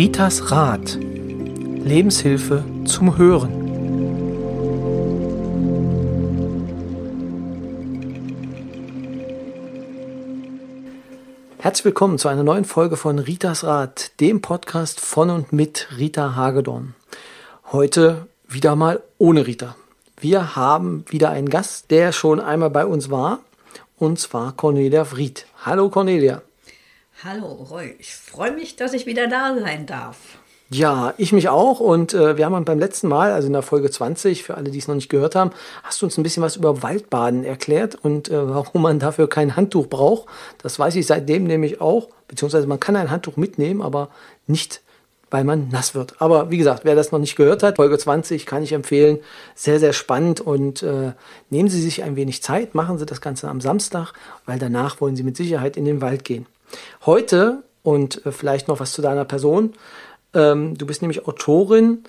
Ritas Rat. Lebenshilfe zum Hören. Herzlich willkommen zu einer neuen Folge von Ritas Rat, dem Podcast von und mit Rita Hagedorn. Heute wieder mal ohne Rita. Wir haben wieder einen Gast, der schon einmal bei uns war, und zwar Cornelia Fried. Hallo Cornelia. Hallo Roy, ich freue mich, dass ich wieder da sein darf. Ja, ich mich auch. Und äh, wir haben beim letzten Mal, also in der Folge 20, für alle, die es noch nicht gehört haben, hast du uns ein bisschen was über Waldbaden erklärt und äh, warum man dafür kein Handtuch braucht. Das weiß ich seitdem nämlich auch. Beziehungsweise man kann ein Handtuch mitnehmen, aber nicht weil man nass wird. Aber wie gesagt, wer das noch nicht gehört hat, Folge 20 kann ich empfehlen. Sehr, sehr spannend und äh, nehmen Sie sich ein wenig Zeit, machen Sie das Ganze am Samstag, weil danach wollen Sie mit Sicherheit in den Wald gehen. Heute und äh, vielleicht noch was zu deiner Person. Ähm, du bist nämlich Autorin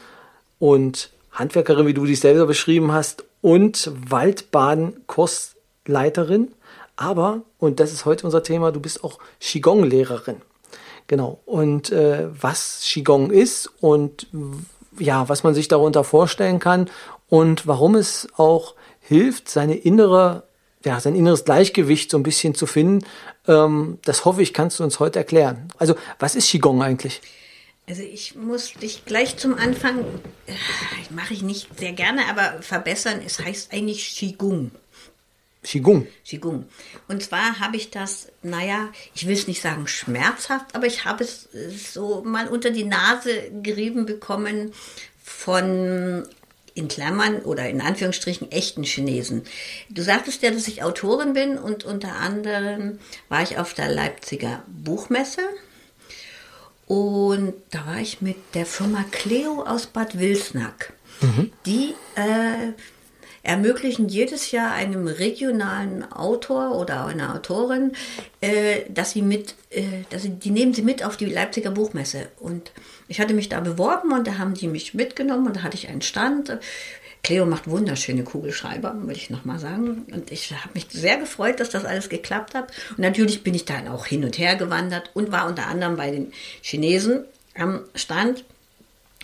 und Handwerkerin, wie du dich selber beschrieben hast, und Waldbaden-Kursleiterin. Aber, und das ist heute unser Thema, du bist auch Qigong-Lehrerin. Genau. Und äh, was Qigong ist und ja, was man sich darunter vorstellen kann und warum es auch hilft, seine innere, ja, sein inneres Gleichgewicht so ein bisschen zu finden, ähm, das hoffe ich, kannst du uns heute erklären. Also, was ist Qigong eigentlich? Also ich muss dich gleich zum Anfang, äh, mache ich nicht sehr gerne, aber verbessern, es heißt eigentlich Qigong. Qigong. Qigong. Und zwar habe ich das, naja, ich will es nicht sagen schmerzhaft, aber ich habe es so mal unter die Nase gerieben bekommen von in Klammern oder in Anführungsstrichen echten Chinesen. Du sagtest ja, dass ich Autorin bin und unter anderem war ich auf der Leipziger Buchmesse und da war ich mit der Firma Cleo aus Bad Wilsnack. Mhm. Die äh, ermöglichen jedes Jahr einem regionalen Autor oder einer Autorin, äh, dass sie mit, äh, dass sie, die nehmen sie mit auf die Leipziger Buchmesse. Und ich hatte mich da beworben und da haben die mich mitgenommen und da hatte ich einen Stand. Cleo macht wunderschöne Kugelschreiber, würde ich nochmal sagen. Und ich habe mich sehr gefreut, dass das alles geklappt hat. Und natürlich bin ich dann auch hin und her gewandert und war unter anderem bei den Chinesen am Stand.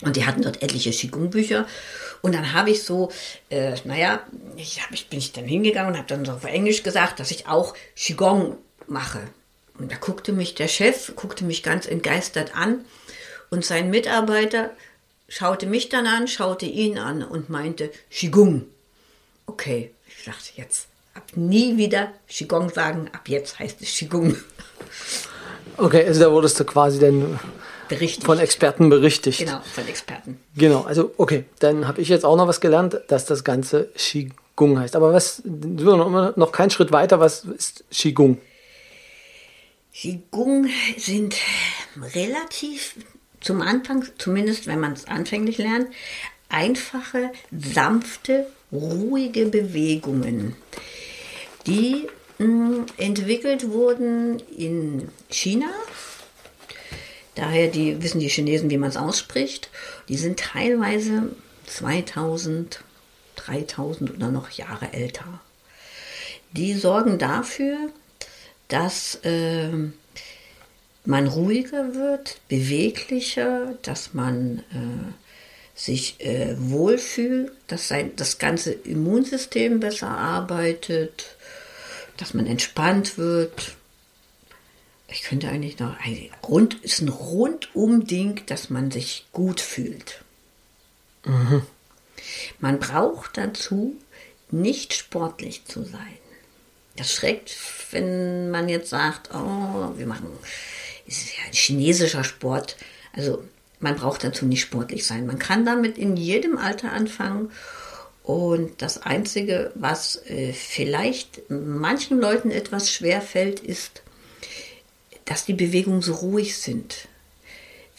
Und die hatten dort etliche Qigong-Bücher. Und dann habe ich so, äh, naja, ich, hab, ich bin ich dann hingegangen und habe dann so auf Englisch gesagt, dass ich auch Qigong mache. Und da guckte mich der Chef, guckte mich ganz entgeistert an und sein Mitarbeiter schaute mich dann an, schaute ihn an und meinte Qigong. Okay, ich dachte jetzt, ab nie wieder Qigong sagen, ab jetzt heißt es Qigong. Okay, also da wurdest du quasi dann berichtigt. Von Experten berichtigt. Genau, von Experten. Genau, also okay, dann habe ich jetzt auch noch was gelernt, dass das Ganze Qigong heißt. Aber was, noch, noch kein Schritt weiter, was ist Qigong? Qigong sind relativ zum Anfang, zumindest wenn man es anfänglich lernt, einfache, sanfte, ruhige Bewegungen, die mh, hm, entwickelt wurden in China Daher die, wissen die Chinesen, wie man es ausspricht. Die sind teilweise 2000, 3000 oder noch Jahre älter. Die sorgen dafür, dass äh, man ruhiger wird, beweglicher, dass man äh, sich äh, wohlfühlt, dass sein, das ganze Immunsystem besser arbeitet, dass man entspannt wird, ich könnte eigentlich noch, ein rund, ist ein Rundum-Ding, dass man sich gut fühlt. Mhm. Man braucht dazu nicht sportlich zu sein. Das schreckt, wenn man jetzt sagt, oh, wir machen, es ist ja ein chinesischer Sport. Also man braucht dazu nicht sportlich sein. Man kann damit in jedem Alter anfangen. Und das Einzige, was äh, vielleicht manchen Leuten etwas schwer fällt, ist dass die Bewegungen so ruhig sind.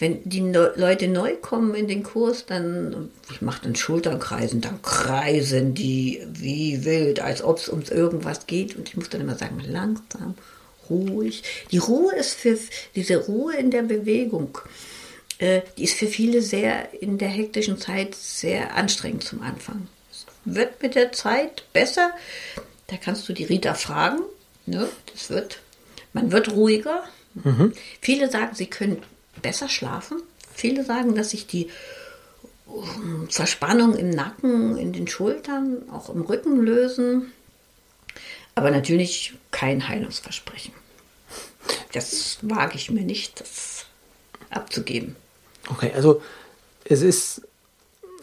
Wenn die Leute neu kommen in den Kurs, dann, ich mache dann Schulternkreisen, dann kreisen die wie wild, als ob es um irgendwas geht. Und ich muss dann immer sagen, langsam, ruhig. Die Ruhe ist für, diese Ruhe in der Bewegung, äh, die ist für viele sehr in der hektischen Zeit sehr anstrengend zum Anfang. Es wird mit der Zeit besser. Da kannst du die Rita fragen. Ne? Das wird, man wird ruhiger, Mhm. Viele sagen, sie können besser schlafen, Viele sagen, dass sich die ähm, Verspannung im Nacken, in den Schultern, auch im Rücken lösen. Aber natürlich kein Heilungsversprechen. Das wage ich mir nicht, das abzugeben. Okay, also es ist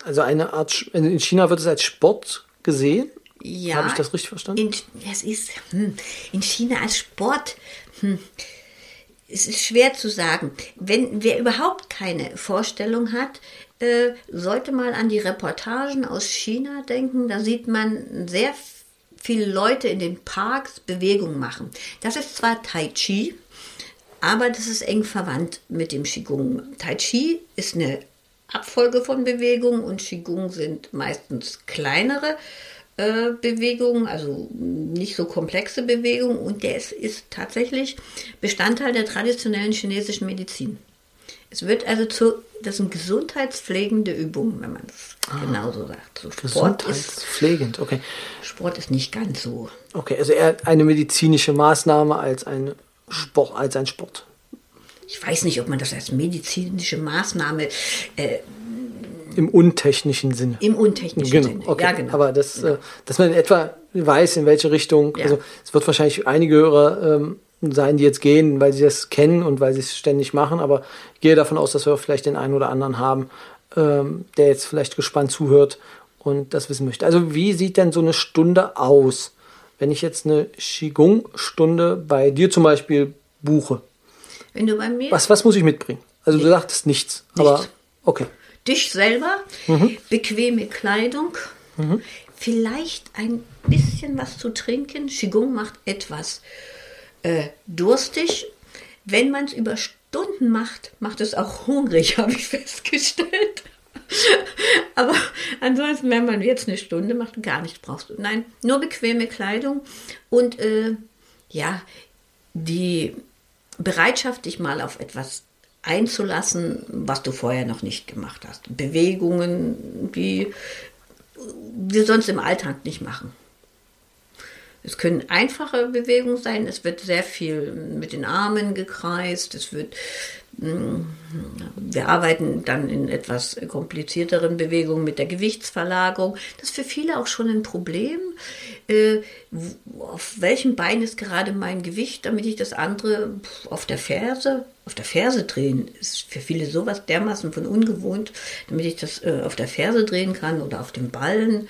also eine Art, in China wird es als Sport gesehen. Ja. Habe ich das richtig verstanden? In, es ist hm, in China als Sport. Hm, es ist schwer zu sagen. Wenn wer überhaupt keine Vorstellung hat, äh, sollte mal an die Reportagen aus China denken. Da sieht man sehr viele Leute in den Parks Bewegung machen. Das ist zwar Tai Chi, aber das ist eng verwandt mit dem Qigong. Tai Chi ist eine Abfolge von Bewegungen und Qigong sind meistens kleinere äh, Bewegungen, also nicht so komplexe Bewegungen und der ist, ist tatsächlich Bestandteil der traditionellen chinesischen Medizin. Es wird also zu, das sind gesundheitspflegende Übungen, wenn man das ah, genauso sagt. So Sport gesundheitspflegend, okay. Sport ist nicht ganz so. Okay, also eher eine medizinische Maßnahme als ein Sport, als ein Sport. Ich weiß nicht, ob man das als medizinische Maßnahme äh, im untechnischen Sinne. Im untechnischen genau, Sinne. Okay. Ja, genau. Aber das, genau. Äh, dass man in etwa weiß, in welche Richtung. Ja. Also es wird wahrscheinlich einige Hörer ähm, sein, die jetzt gehen, weil sie das kennen und weil sie es ständig machen. Aber ich gehe davon aus, dass wir vielleicht den einen oder anderen haben, ähm, der jetzt vielleicht gespannt zuhört und das wissen möchte. Also wie sieht denn so eine Stunde aus, wenn ich jetzt eine Qigong-Stunde bei dir zum Beispiel buche? Wenn du bei mir. Was, was muss ich mitbringen? Also du sagtest nichts, nichts. aber okay. Dich selber, mhm. bequeme Kleidung, mhm. vielleicht ein bisschen was zu trinken. Qigong macht etwas äh, durstig. Wenn man es über Stunden macht, macht es auch hungrig, habe ich festgestellt. Aber ansonsten, wenn man jetzt eine Stunde macht, gar nichts brauchst du. Nein, nur bequeme Kleidung und äh, ja, die Bereitschaft, dich mal auf etwas einzulassen, was du vorher noch nicht gemacht hast. Bewegungen, die wir sonst im Alltag nicht machen. Es können einfache Bewegungen sein, es wird sehr viel mit den Armen gekreist, es wird wir arbeiten dann in etwas komplizierteren Bewegungen mit der Gewichtsverlagerung. Das ist für viele auch schon ein Problem. Äh, auf welchem Bein ist gerade mein Gewicht, damit ich das andere auf der Ferse, auf der Ferse drehen, ist für viele sowas dermaßen von ungewohnt, damit ich das äh, auf der Ferse drehen kann oder auf dem Ballen.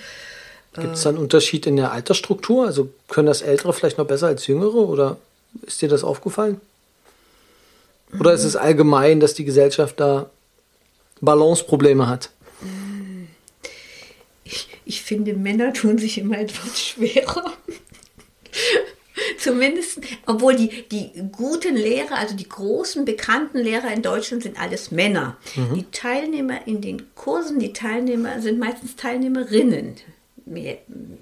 Gibt es da einen Unterschied in der Altersstruktur? Also können das Ältere vielleicht noch besser als Jüngere oder ist dir das aufgefallen? Oder ist es allgemein, dass die Gesellschaft da Balanceprobleme hat? Ich, finde, Männer tun sich immer etwas schwerer. Zumindest, obwohl die, die guten Lehrer, also die großen bekannten Lehrer in Deutschland sind alles Männer. Mhm. Die Teilnehmer in den Kursen, die Teilnehmer sind meistens Teilnehmerinnen.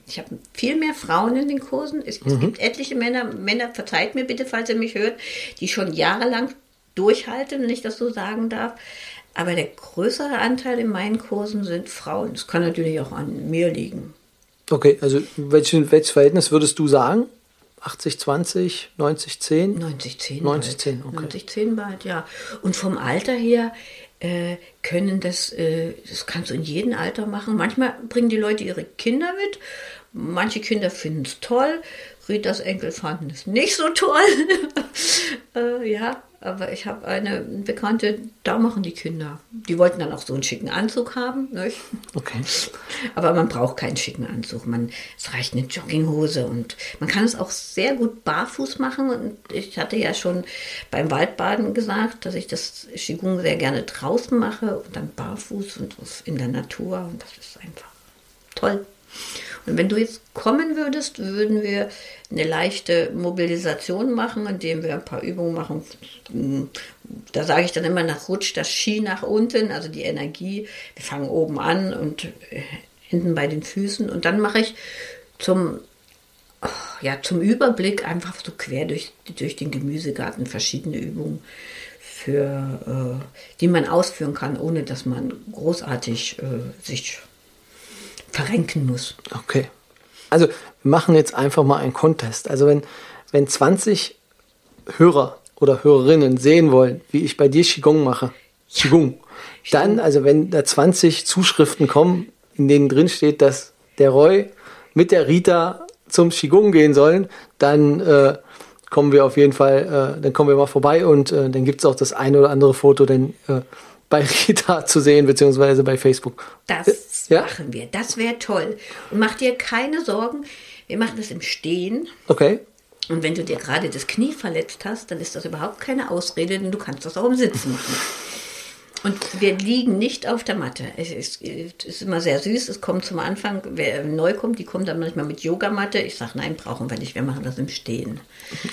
Ich habe viel mehr Frauen in den Kursen. Es, mhm. gibt etliche Männer, Männer, verzeiht mir bitte, falls ihr mich hört, die schon jahrelang durchhalte, wenn ich das so sagen darf. Aber der größere Anteil in meinen Kursen sind Frauen. Das kann natürlich auch an mir liegen. Okay, also welches, welches Verhältnis würdest du sagen? 80, 20, 90, 10? 90, 10. 90, 10, okay. 90, 10 bald, ja. Und vom Alter her äh, können das, äh, das kannst du in jedem Alter machen. Manchmal bringen die Leute ihre Kinder mit. Manche Kinder finden es toll. Ritas Enkel fanden es nicht so toll. äh, ja, aber ich habe eine Bekannte, da machen die Kinder. Die wollten dann auch so einen schicken Anzug haben. Nicht? Okay. Aber man braucht keinen schicken Anzug. Man, es reicht eine Jogginghose und man kann es auch sehr gut barfuß machen. Und ich hatte ja schon beim Waldbaden gesagt, dass ich das Qigong sehr gerne draußen mache und dann barfuß und in der Natur. Und das ist einfach toll. Und wenn du jetzt kommen würdest, würden wir eine leichte Mobilisation machen, indem wir ein paar Übungen machen. Da sage ich dann immer, nach rutscht das Ski nach unten, also die Energie. Wir fangen oben an und äh, hinten bei den Füßen. Und dann mache ich zum, ja, zum Überblick einfach so quer durch, durch den Gemüsegarten verschiedene Übungen für, äh, die man ausführen kann, ohne dass man großartig äh, sich verrenken muss. Okay. Also wir machen jetzt einfach mal einen Contest. Also wenn, wenn 20 Hörer oder Hörerinnen sehen wollen, wie ich bei dir Qigong mache, Qigong. Dann, also wenn da 20 Zuschriften kommen, in denen drin steht, dass der Roy mit der Rita zum Qigong gehen sollen, dann äh, kommen wir auf jeden Fall, äh, dann kommen wir mal vorbei und äh, dann gibt es auch das eine oder andere Foto denn, äh, bei Rita zu sehen, beziehungsweise bei Facebook. Das ja? machen wir. Das wäre toll. Und mach dir keine Sorgen. Wir machen das im Stehen. Okay. Und wenn du dir gerade das Knie verletzt hast, dann ist das überhaupt keine Ausrede, denn du kannst das auch im Sitzen machen. Und wir liegen nicht auf der Matte. Es ist, es ist, immer sehr süß. Es kommt zum Anfang, wer neu kommt, die kommt dann manchmal mit Yogamatte. Ich sage, nein, brauchen wir nicht. Wir machen das im Stehen.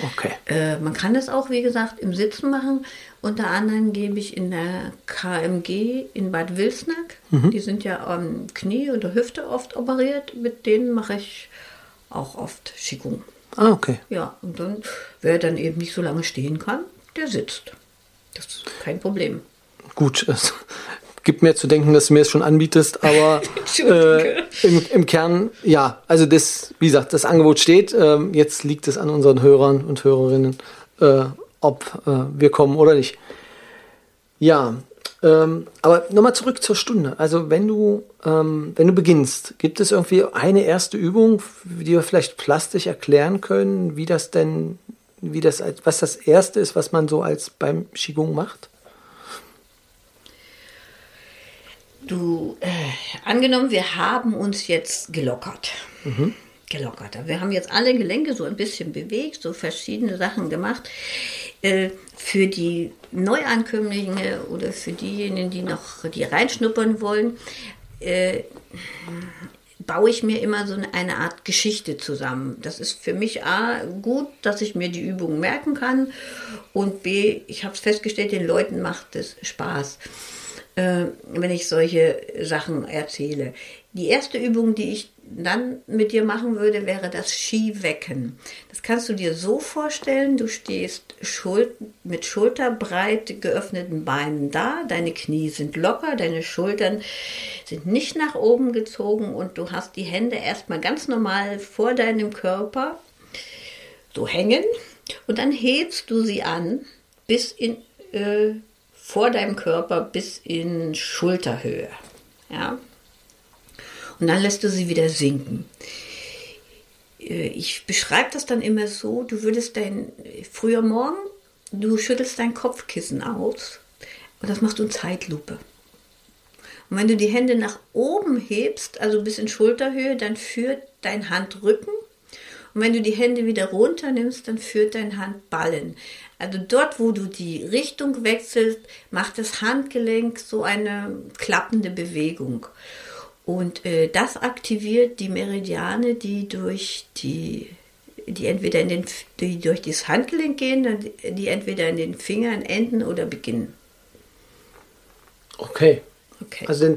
Okay. Äh, man kann das auch, wie gesagt, im Sitzen machen. Unter anderem gebe ich in der KMG in Bad Wilsnack. Mhm. Die sind ja am Knie oder Hüfte oft operiert. Mit denen mache ich auch oft Qigong. Ah, okay. Ja, und dann, wer dann eben nicht so lange stehen kann, der sitzt. Das ist kein Problem gut, es gibt mir zu denken, dass du mir es schon anbietest, aber äh, im, im, Kern, ja, also das, wie gesagt, das Angebot steht. Ähm, jetzt liegt es an unseren Hörern und Hörerinnen, äh, ob äh, wir kommen oder nicht. Ja, ähm, aber nochmal zurück zur Stunde. Also wenn du, ähm, wenn du beginnst, gibt es irgendwie eine erste Übung, die wir vielleicht plastisch erklären können, wie das denn, wie das, was das erste ist, was man so als beim Qigong macht? Du, äh, angenommen, wir haben uns jetzt gelockert. Mhm. Gelockert. Wir haben jetzt alle Gelenke so ein bisschen bewegt, so verschiedene Sachen gemacht. Äh, für die Neuankömmlinge oder für diejenigen, die noch die reinschnuppern wollen, äh, baue ich mir immer so eine Art Geschichte zusammen. Das ist für mich A, gut, dass ich mir die Übungen merken kann und B, ich habe es festgestellt, den Leuten macht es Spaß äh, wenn ich solche Sachen erzähle. Die erste Übung, die ich dann mit dir machen würde, wäre das Skiwecken. Das kannst du dir so vorstellen, du stehst Schul mit schulterbreit geöffneten Beinen da, deine Knie sind locker, deine Schultern sind nicht nach oben gezogen und du hast die Hände erstmal ganz normal vor deinem Körper so hängen und dann hebst du sie an bis in äh, vor deinem Körper bis in Schulterhöhe. Ja? Und dann lässt du sie wieder sinken. Äh, ich beschreibe das dann immer so, du würdest dein, früher morgen, du schüttelst dein Kopfkissen aus und das machst du in Zeitlupe. Und wenn du die Hände nach oben hebst, also bis in Schulterhöhe, dann führt dein Handrücken. Und wenn du die Hände wieder runter nimmst, dann führt dein Handballen. Also dort, wo du die Richtung wechselst, macht das Handgelenk so eine klappende Bewegung. Und äh, das aktiviert die Meridiane, die durch die, die entweder in den, die durch das Handgelenk gehen, die entweder in den Fingern enden oder beginnen. Okay. okay. Also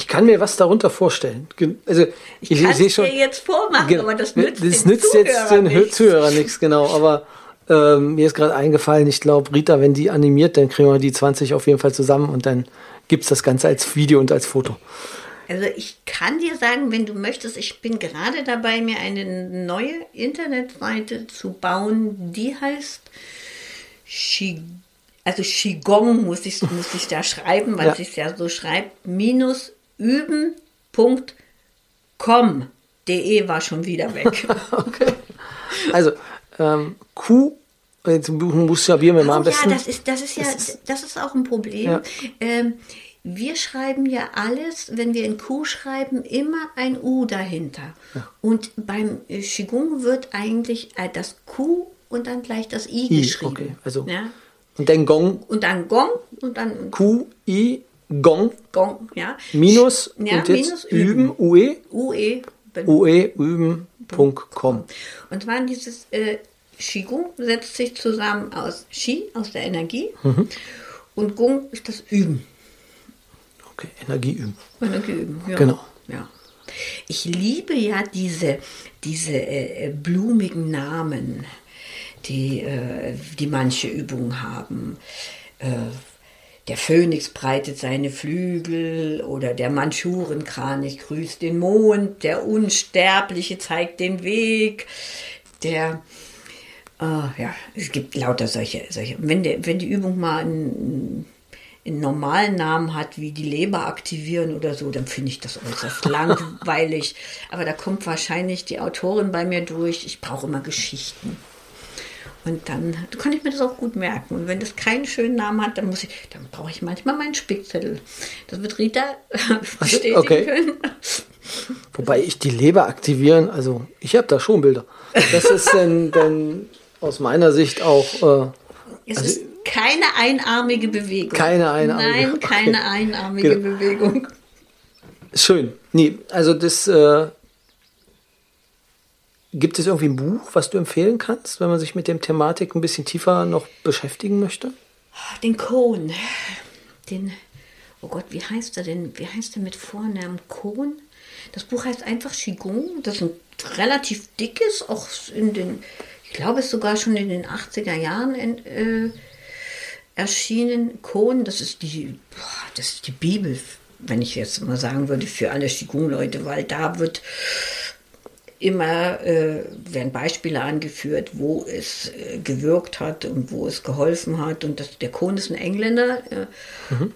ich kann mir was darunter vorstellen. Also ich, ich, ich sehe schon. jetzt vormachen, aber das nützt, das nützt jetzt den nichts. Zuhörer nichts, genau. Aber ähm, mir ist gerade eingefallen, ich glaube, Rita, wenn die animiert, dann kriegen wir die 20 auf jeden Fall zusammen und dann gibt es das Ganze als Video und als Foto. Also ich kann dir sagen, wenn du möchtest, ich bin gerade dabei, mir eine neue Internetseite zu bauen, die heißt Qi, also Qigong muss ich, muss ich da schreiben, weil ja. es ja so schreibt, minus üben.com. De war schon wieder weg. okay. Also ähm, Q Jetzt buchstabieren wir mal am besten. Ja, das ist, das ist ja, das ist, auch ein Problem. Ja. Ähm, wir schreiben ja alles, wenn wir in Q schreiben, immer ein U dahinter. Ja. Und beim Qigong wird eigentlich äh, das Q und dann gleich das I, I geschrieben. Okay, also. Ja? Und dann Gong. Und dann Gong und dann Q, I, Gong. Gong, ja. Minus ja, und jetzt minus üben, UE. UE. UE, üben.com. Und zwar dieses äh, Qigong setzt sich zusammen aus Qi, aus der Energie, mhm. und Gong ist das Üben. Okay, Energie üben. Energie üben, ja. Genau. Ja. Ich liebe ja diese, diese äh, blumigen Namen, die, äh, die manche Übungen haben. Äh, der Phönix breitet seine Flügel oder der Mandschurenkranich grüßt den Mond, der Unsterbliche zeigt den Weg, der Ah, ja, es gibt lauter solche. solche. Wenn, der, wenn die Übung mal einen, einen normalen Namen hat, wie die Leber aktivieren oder so, dann finde ich das äußerst langweilig. Aber da kommt wahrscheinlich die Autorin bei mir durch. Ich brauche immer Geschichten. Und dann kann ich mir das auch gut merken. Und wenn das keinen schönen Namen hat, dann muss ich, dann brauche ich manchmal meinen Spickzettel. Das wird Rita bestätigen okay. können. Wobei ich die Leber aktivieren, also ich habe da schon Bilder. Das ist dann, dann aus meiner Sicht auch. Äh, Es also, ist keine einarmige Bewegung. Keine einarmige, Nein, okay. keine einarmige Genau. Bewegung. schön. Nee, also das. Äh, gibt es irgendwie ein Buch, was du empfehlen kannst, wenn man sich mit dem Thematik ein bisschen tiefer noch beschäftigen möchte? Den Kohn. Den, oh Gott, wie heißt er denn? Wie heißt er mit Vornamen? Kohn? Das Buch heißt einfach Qigong. Das ist ein relativ dickes, auch in den, ich glaube, es sogar schon in den 80er Jahren in, äh, erschienen. Kohn, das ist die, boah, das ist die Bibel, wenn ich jetzt mal sagen würde, für alle Qigong-Leute, weil da wird immer äh, werden Beispiele angeführt, wo es äh, gewirkt hat und wo es geholfen hat. Und das, der Kohn ist ein Engländer äh,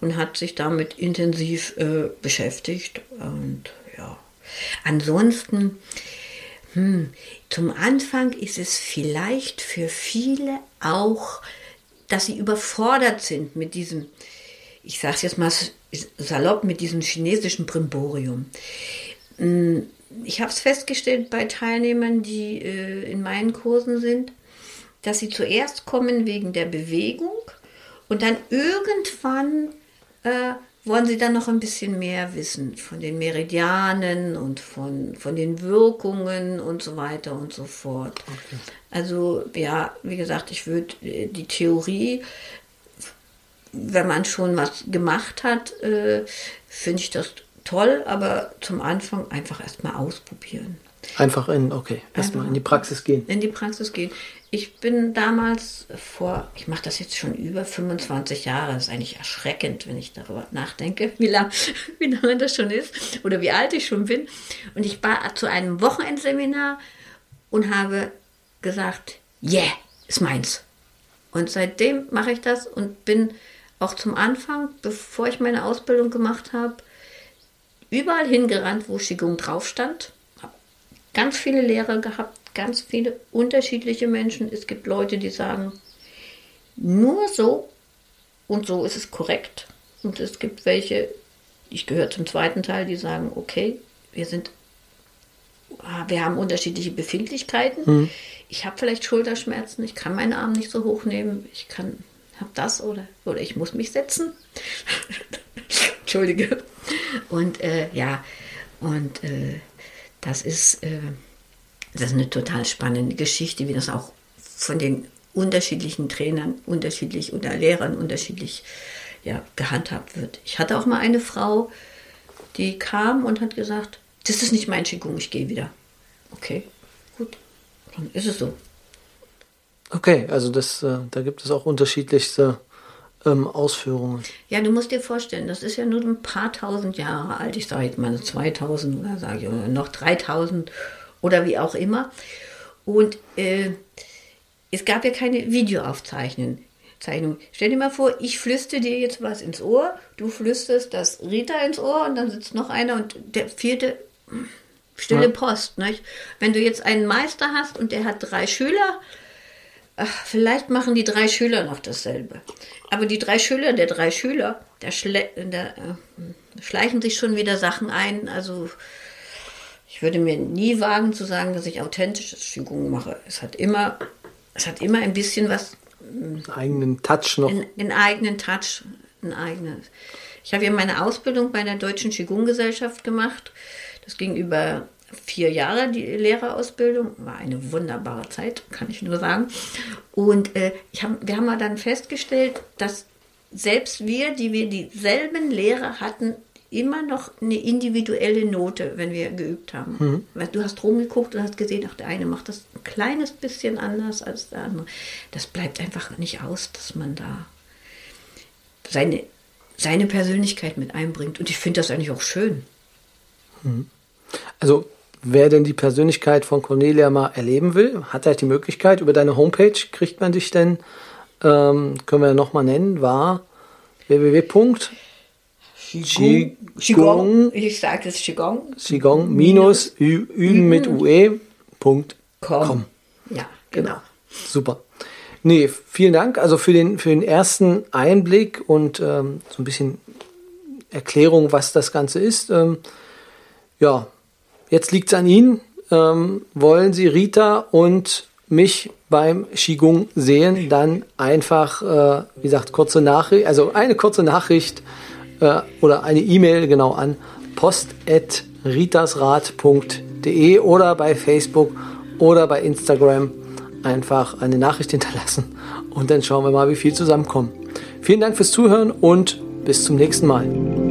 und hat sich damit intensiv äh, beschäftigt. Und ja, ansonsten, hm, zum Anfang ist es vielleicht für viele auch, dass sie überfordert sind mit diesem, ich sage es jetzt mal salopp, mit diesem chinesischen Brimborium. Hm, ich habe es festgestellt bei Teilnehmern, die äh, in meinen Kursen sind, dass sie zuerst kommen wegen der Bewegung und dann irgendwann äh, wollen sie dann noch ein bisschen mehr wissen von den Meridianen und von, von den Wirkungen und so weiter und so fort. Also ja, wie gesagt, ich würde äh, die Theorie, wenn man schon was gemacht hat, äh, finde ich das toll, aber zum Anfang einfach erstmal ausprobieren. Einfach in, okay, erstmal in die Praxis gehen. In die Praxis gehen. Ich bin damals vor, ich mache das jetzt schon über 25 Jahre, das ist eigentlich erschreckend, wenn ich darüber nachdenke, wie, lang, wie lange das schon ist oder wie alt ich schon bin. Und ich war zu einem Wochenendseminar und habe gesagt, yeah, ist meins. Und seitdem mache ich das und bin auch zum Anfang, bevor ich meine Ausbildung gemacht habe, überall hingerannt, wo Qigong drauf stand. Habe ganz viele Lehrer gehabt, ganz viele unterschiedliche Menschen. Es gibt Leute, die sagen, nur so und so ist es korrekt. Und es gibt welche, ich gehöre zum zweiten Teil, die sagen, okay, wir sind, wir haben unterschiedliche Befindlichkeiten. Ich habe vielleicht Schulterschmerzen, ich kann meine Arme nicht so hochnehmen, ich kann, habe das oder, oder ich muss mich setzen. Entschuldige. Und äh, ja, und äh, das ist, äh, das ist eine total spannende Geschichte, wie das auch von den unterschiedlichen Trainern unterschiedlich oder Lehrern unterschiedlich ja, gehandhabt wird. Ich hatte auch mal eine Frau, die kam und hat gesagt, das ist nicht mein Qigong, ich gehe wieder. Okay, gut, dann ist es so. Okay, also das, äh, da gibt es auch unterschiedlichste ähm, Ausführungen. Ja, du musst dir vorstellen, das ist ja nur ein paar tausend Jahre alt. Ich sage jetzt mal 2000 oder sage ich noch 3000 oder wie auch immer. Und äh, es gab ja keine Videoaufzeichnungen. Zeichnung. Stell dir mal vor, ich flüstere dir jetzt was ins Ohr, du flüsterst das Rita ins Ohr und dann sitzt noch einer und der vierte stille. Post. Nicht? Wenn du jetzt einen Meister hast und der hat drei Schüler, ach, vielleicht machen die drei Schüler noch dasselbe. Aber die drei Schüler der drei Schüler, da, schle da äh, schleichen sich schon wieder Sachen ein. Also ich würde mir nie wagen zu sagen, dass ich authentisches Qigong mache. Es hat immer, es hat immer ein bisschen was Einen eigenen Touch noch. einen, einen eigenen Touch, ein eigenes. Ich habe ja meine Ausbildung bei der Deutschen Qigong-Gesellschaft gemacht. Das ging über vier Jahre, die Lehrerausbildung. War eine wunderbare Zeit, kann ich nur sagen. Und äh, hab, wir haben mal dann festgestellt, dass selbst wir, die wir dieselben Lehrer hatten, immer noch eine individuelle Note, wenn wir geübt haben. Weil du hast rumgeguckt und hast gesehen, ach, der eine macht das ein kleines bisschen anders als der andere. Das bleibt einfach nicht aus, dass man da seine, seine Persönlichkeit mit einbringt. Und ich finde das eigentlich auch schön. Also wer denn die Persönlichkeit von Cornelia mal erleben will, hat halt die Möglichkeit. Über deine Homepage kriegt man dich denn, ähm, können wir nochmal nennen, war www. Qigong. Qigong. Ich sage es Qigong. Qigong minus üben mit ue.com. Ja, genau. Super. Nee, vielen Dank. Also für den, für den ersten Einblick und ähm, so ein bisschen Erklärung, was das Ganze ist. Ähm, ja, jetzt liegt es an Ihnen. Ähm, wollen Sie Rita und mich beim Qigong sehen, dann einfach, äh, wie gesagt, kurze Nachricht, also eine kurze Nachricht äh, oder eine E-Mail genau an post.ritasrat.de oder bei Facebook oder bei Instagram einfach eine Nachricht hinterlassen und dann schauen wir mal, wie viel zusammenkommen. Vielen Dank fürs Zuhören und bis zum nächsten Mal.